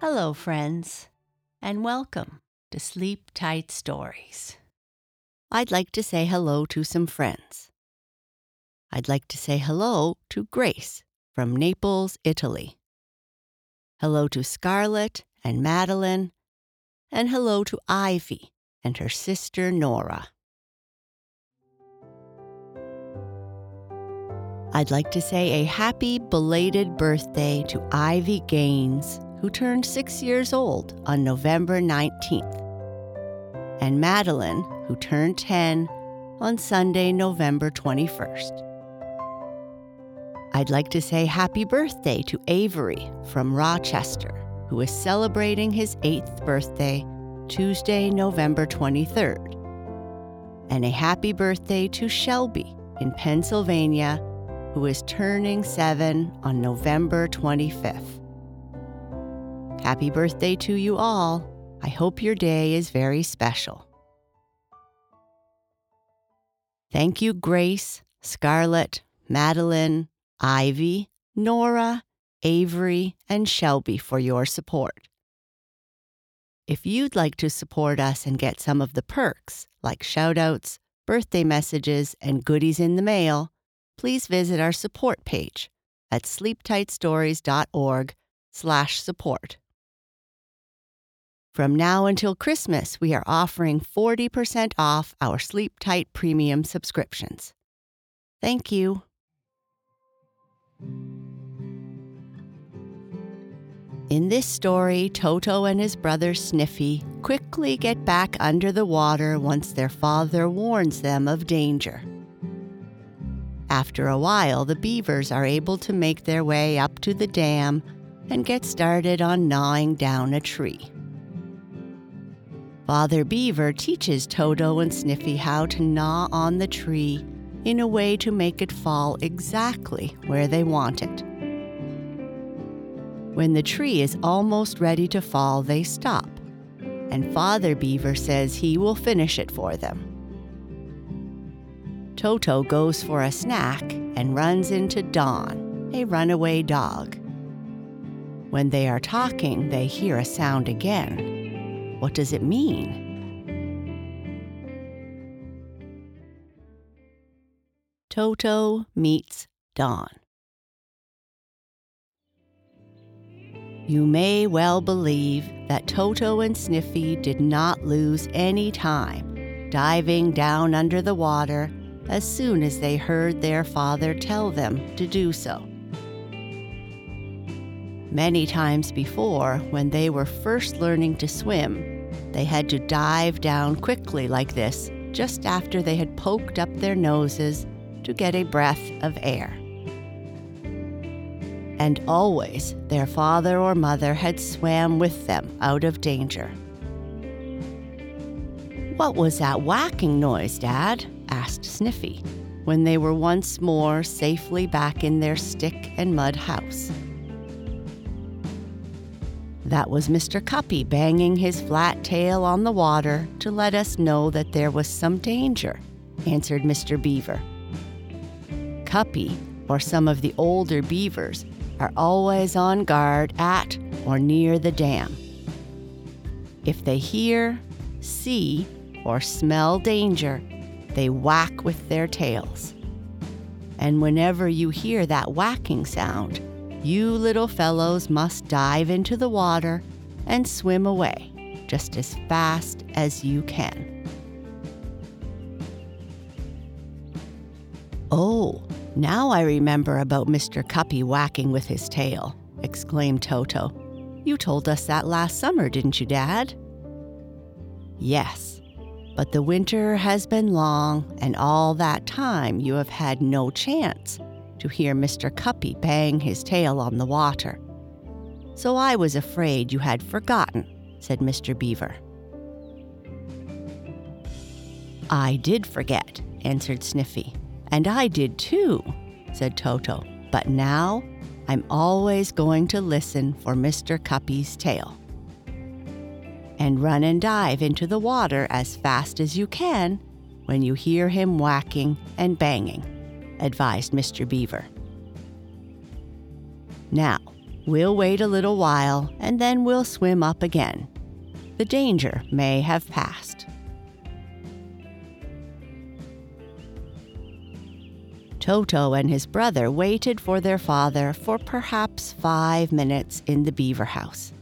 Hello, friends, and welcome to Sleep Tight Stories. I'd like to say hello to some friends. I'd like to say hello to Grace from Naples, Italy. Hello to Scarlett and Madeline, and hello to Ivy and her sister Nora. I'd like to say a happy belated birthday to Ivy Gaines, who turned six years old on November 19th, and Madeline, who turned 10 on Sunday, November 21st. I'd like to say happy birthday to Avery from Rochester, who is celebrating his eighth birthday Tuesday, November 23rd. And a happy birthday to Shelby in Pennsylvania, who is turning seven on November 25th. Happy birthday to you all. I hope your day is very special. Thank you, Grace, Scarlett, Madeline, Ivy, Nora, Avery, and Shelby for your support. If you'd like to support us and get some of the perks, like shoutouts, birthday messages, and goodies in the mail, please visit our support page at sleeptightstories.org slash support. From now until Christmas, we are offering 40% off our Sleep Tight Premium subscriptions. Thank you. In this story, Toto and his brother Sniffy quickly get back under the water once their father warns them of danger. After a while, the beavers are able to make their way up to the dam and get started on gnawing down a tree. Father Beaver teaches Toto and Sniffy how to gnaw on the tree in a way to make it fall exactly where they want it. When the tree is almost ready to fall, they stop, and Father Beaver says he will finish it for them. Toto goes for a snack and runs into Don, a runaway dog. When they are talking, they hear a sound again. What does it mean? Toto meets Don. You may well believe that Toto and Sniffy did not lose any time diving down under the water as soon as they heard their father tell them to do so. Many times before, when they were first learning to swim, they had to dive down quickly like this just after they had poked up their noses to get a breath of air. And always their father or mother had swam with them out of danger. What was that whacking noise, Dad? asked Sniffy, when they were once more safely back in their stick and mud house. That was Mr. Cuppy banging his flat tail on the water to let us know that there was some danger, answered Mr. Beaver. Cuppy, or some of the older beavers, are always on guard at or near the dam. If they hear, see, or smell danger, they whack with their tails. And whenever you hear that whacking sound, you little fellows must dive into the water and swim away just as fast as you can. Oh, now I remember about Mr. Cuppy whacking with his tail, exclaimed Toto. You told us that last summer, didn't you, Dad? Yes, but the winter has been long, and all that time you have had no chance to hear Mr. Cuppy bang his tail on the water. So I was afraid you had forgotten, said Mr. Beaver. I did forget, answered Sniffy. And I did too, said Toto. But now I'm always going to listen for Mr. Cuppy's tail. And run and dive into the water as fast as you can when you hear him whacking and banging, advised Mr. Beaver. Now, We'll wait a little while and then we'll swim up again. The danger may have passed. Toto and his brother waited for their father for perhaps five minutes in the beaver house.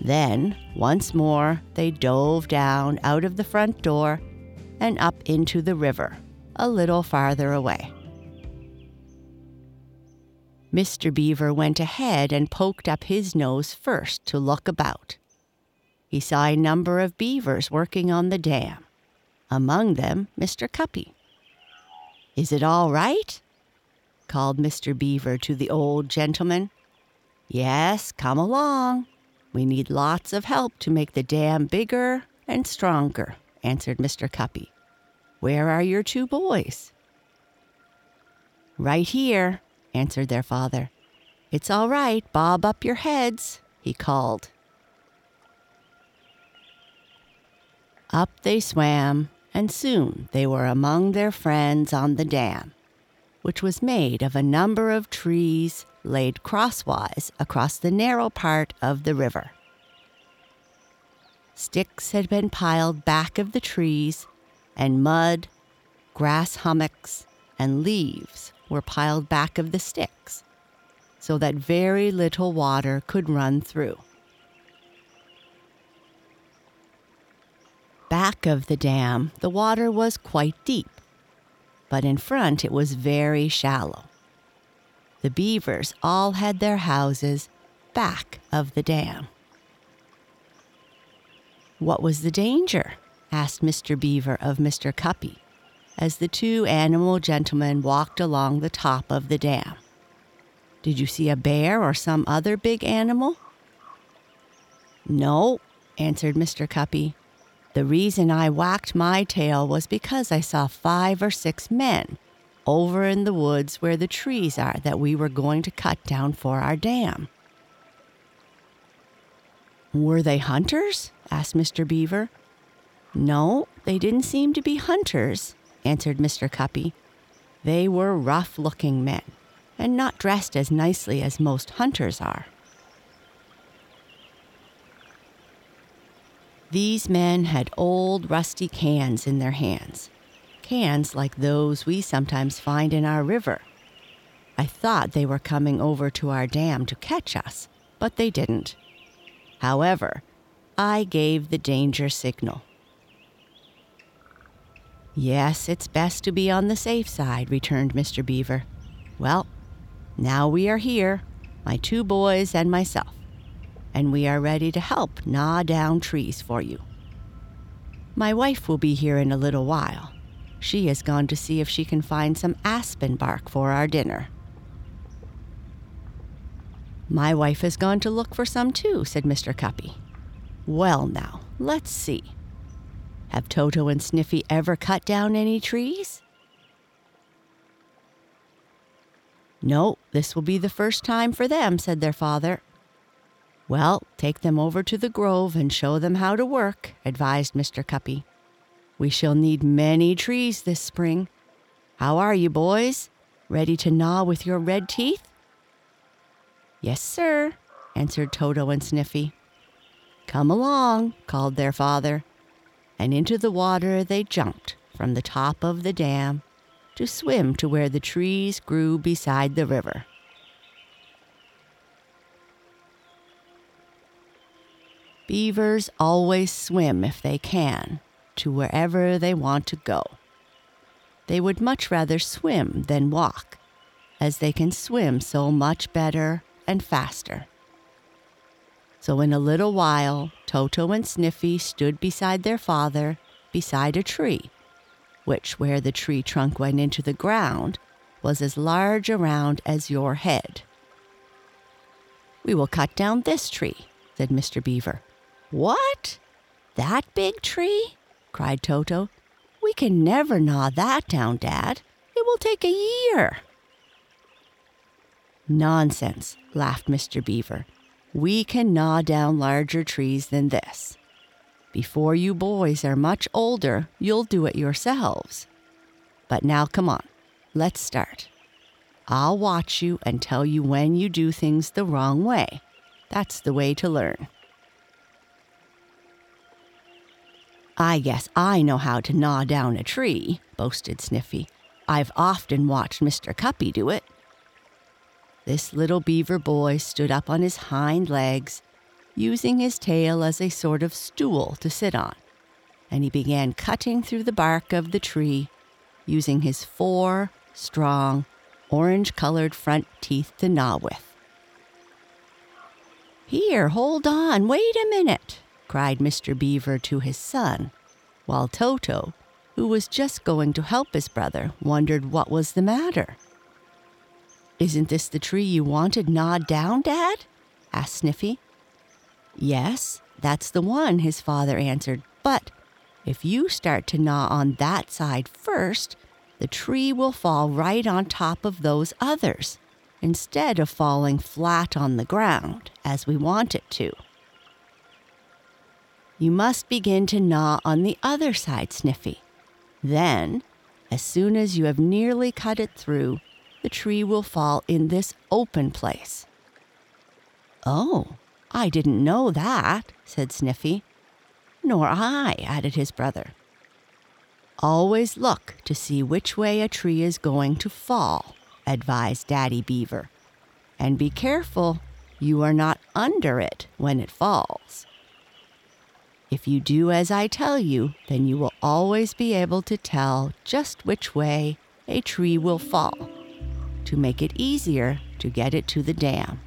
Then, once more, they dove down out of the front door and up into the river, a little farther away. Mr. Beaver went ahead and poked up his nose first to look about. He saw a number of beavers working on the dam, among them Mr. Cuppy. Is it all right? called Mr. Beaver to the old gentleman. Yes, come along. We need lots of help to make the dam bigger and stronger, answered Mr. Cuppy. Where are your two boys? Right here, answered their father. It's all right, bob up your heads, he called. Up they swam, and soon they were among their friends on the dam, which was made of a number of trees laid crosswise across the narrow part of the river. Sticks had been piled back of the trees, and mud, grass hummocks, and leaves were piled back of the sticks, so that very little water could run through. Back of the dam, the water was quite deep, but in front it was very shallow. The beavers all had their houses back of the dam. What was the danger? Asked Mr. Beaver of Mr. Cuppy as the two animal gentlemen walked along the top of the dam. Did you see a bear or some other big animal? No, answered Mr. Cuppy. The reason I whacked my tail was because I saw five or six men over in the woods where the trees are that we were going to cut down for our dam. Were they hunters? asked Mr. Beaver. No, they didn't seem to be hunters, answered Mr. Cuppy. They were rough looking men, and not dressed as nicely as most hunters are. These men had old rusty cans in their hands, cans like those we sometimes find in our river. I thought they were coming over to our dam to catch us, but they didn't. However, I gave the danger signal. Yes, it's best to be on the safe side, returned Mr. Beaver. Well, now we are here, my two boys and myself, and we are ready to help gnaw down trees for you. My wife will be here in a little while. She has gone to see if she can find some aspen bark for our dinner. My wife has gone to look for some too, said Mr. Cuppy. Well, now, let's see. Have Toto and Sniffy ever cut down any trees? No, this will be the first time for them, said their father. Well, take them over to the grove and show them how to work, advised Mr. Cuppy. We shall need many trees this spring. How are you, boys? Ready to gnaw with your red teeth? Yes, sir, answered Toto and Sniffy. Come along, called their father and into the water they jumped from the top of the dam to swim to where the trees grew beside the river. Beavers always swim if they can to wherever they want to go. They would much rather swim than walk, as they can swim so much better and faster. So in a little while, Toto and Sniffy stood beside their father, beside a tree, which, where the tree trunk went into the ground, was as large around as your head. We will cut down this tree, said Mr. Beaver. What? That big tree? cried Toto. We can never gnaw that down, Dad. It will take a year. Nonsense, laughed Mr. Beaver we can gnaw down larger trees than this. Before you boys are much older, you'll do it yourselves. But now come on, let's start. I'll watch you and tell you when you do things the wrong way. That's the way to learn. I guess I know how to gnaw down a tree, boasted Sniffy. I've often watched Mr. Cuppy do it. This little beaver boy stood up on his hind legs, using his tail as a sort of stool to sit on, and he began cutting through the bark of the tree, using his four strong, orange colored front teeth to gnaw with. Here, hold on, wait a minute, cried Mr. Beaver to his son, while Toto, who was just going to help his brother, wondered what was the matter. Isn't this the tree you wanted gnawed down, Dad? asked Sniffy. Yes, that's the one, his father answered. But if you start to gnaw on that side first, the tree will fall right on top of those others, instead of falling flat on the ground, as we want it to. You must begin to gnaw on the other side, Sniffy. Then, as soon as you have nearly cut it through, the tree will fall in this open place. Oh, I didn't know that, said Sniffy. Nor I, added his brother. Always look to see which way a tree is going to fall, advised Daddy Beaver. And be careful you are not under it when it falls. If you do as I tell you, then you will always be able to tell just which way a tree will fall to make it easier to get it to the dam.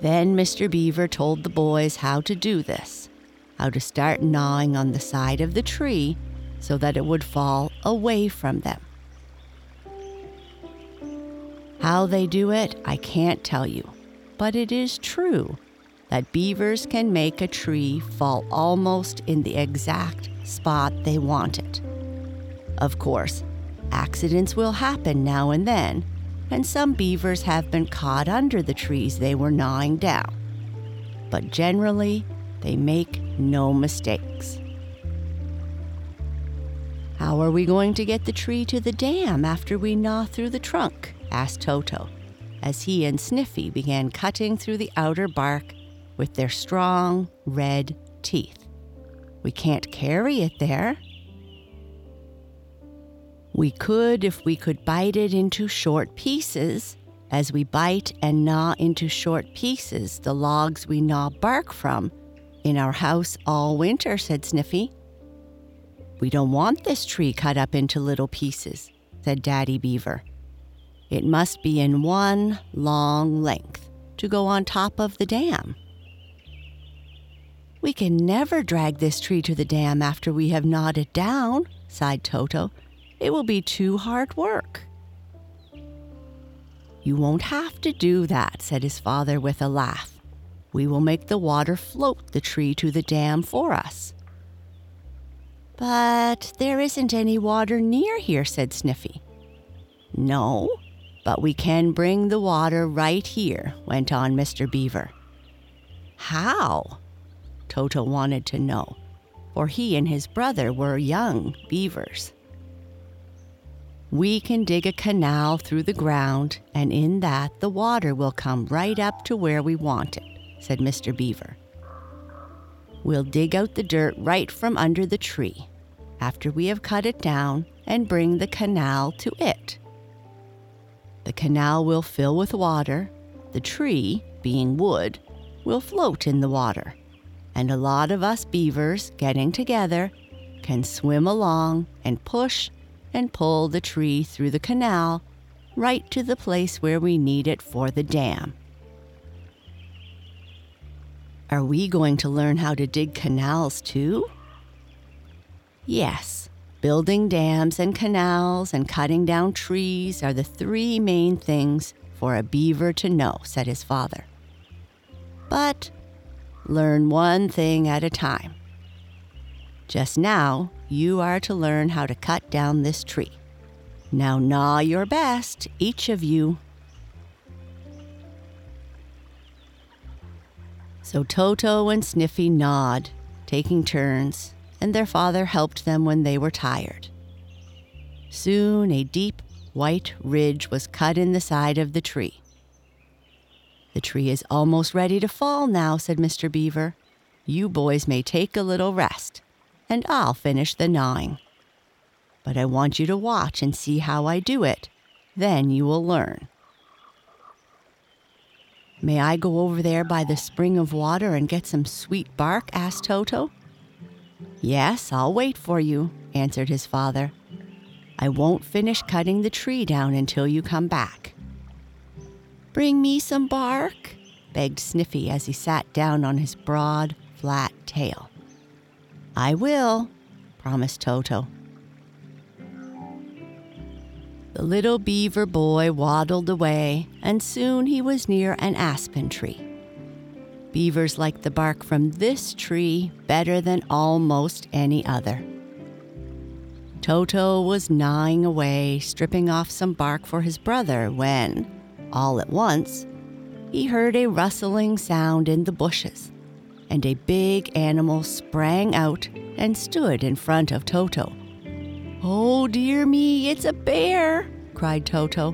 Then Mr. Beaver told the boys how to do this, how to start gnawing on the side of the tree so that it would fall away from them. How they do it, I can't tell you, but it is true that beavers can make a tree fall almost in the exact spot they want it. Of course, accidents will happen now and then, and some beavers have been caught under the trees they were gnawing down. But generally, they make no mistakes. How are we going to get the tree to the dam after we gnaw through the trunk? asked Toto, as he and Sniffy began cutting through the outer bark with their strong red teeth. We can't carry it there, we could if we could bite it into short pieces. As we bite and gnaw into short pieces the logs we gnaw bark from in our house all winter, said Sniffy. We don't want this tree cut up into little pieces, said Daddy Beaver. It must be in one long length to go on top of the dam. We can never drag this tree to the dam after we have gnawed it down, sighed Toto. It will be too hard work. You won't have to do that, said his father with a laugh. We will make the water float the tree to the dam for us. But there isn't any water near here, said Sniffy. No, but we can bring the water right here, went on Mr. Beaver. How? Toto wanted to know, for he and his brother were young beavers. We can dig a canal through the ground, and in that the water will come right up to where we want it, said Mr. Beaver. We'll dig out the dirt right from under the tree after we have cut it down and bring the canal to it. The canal will fill with water, the tree, being wood, will float in the water, and a lot of us beavers getting together can swim along and push and pull the tree through the canal right to the place where we need it for the dam. Are we going to learn how to dig canals too? Yes, building dams and canals and cutting down trees are the three main things for a beaver to know, said his father. But learn one thing at a time. Just now, you are to learn how to cut down this tree. Now gnaw your best, each of you. So Toto and Sniffy gnawed, taking turns, and their father helped them when they were tired. Soon a deep white ridge was cut in the side of the tree. The tree is almost ready to fall now, said Mr. Beaver. You boys may take a little rest, and I'll finish the gnawing. But I want you to watch and see how I do it. Then you will learn. May I go over there by the spring of water and get some sweet bark? asked Toto. Yes, I'll wait for you, answered his father. I won't finish cutting the tree down until you come back. Bring me some bark, begged Sniffy as he sat down on his broad, flat tail. I will, promised Toto. The little beaver boy waddled away, and soon he was near an aspen tree. Beavers like the bark from this tree better than almost any other. Toto was gnawing away, stripping off some bark for his brother, when, all at once, he heard a rustling sound in the bushes, and a big animal sprang out and stood in front of Toto. Oh, dear me, it's a bear, cried Toto.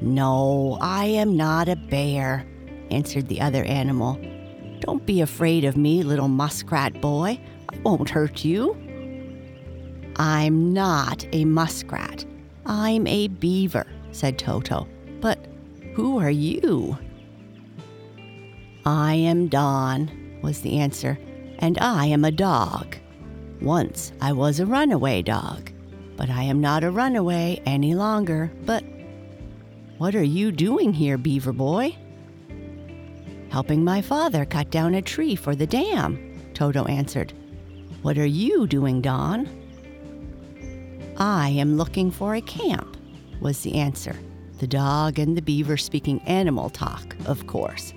No, I am not a bear, answered the other animal. Don't be afraid of me, little muskrat boy. I won't hurt you. I'm not a muskrat. I'm a beaver, said Toto. But who are you? I am Don, was the answer, and I am a dog. Once I was a runaway dog but I am not a runaway any longer. But what are you doing here, Beaver Boy? Helping my father cut down a tree for the dam, Toto answered. What are you doing, Don? I am looking for a camp, was the answer. The dog and the beaver speaking animal talk, of course.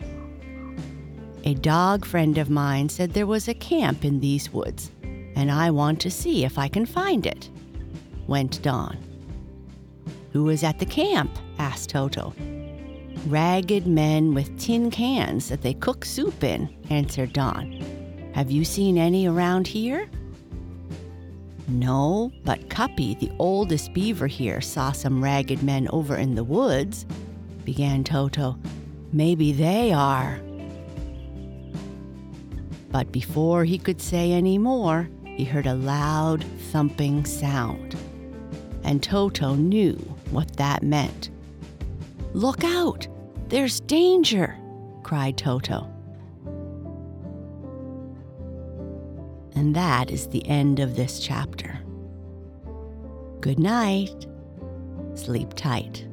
A dog friend of mine said there was a camp in these woods, and I want to see if I can find it went Don. Who is at the camp? asked Toto. Ragged men with tin cans that they cook soup in, answered Don. Have you seen any around here? No, but Cuppy, the oldest beaver here, saw some ragged men over in the woods, began Toto. Maybe they are. But before he could say any more, he heard a loud thumping sound and Toto knew what that meant. Look out! There's danger! cried Toto. And that is the end of this chapter. Good night. Sleep tight.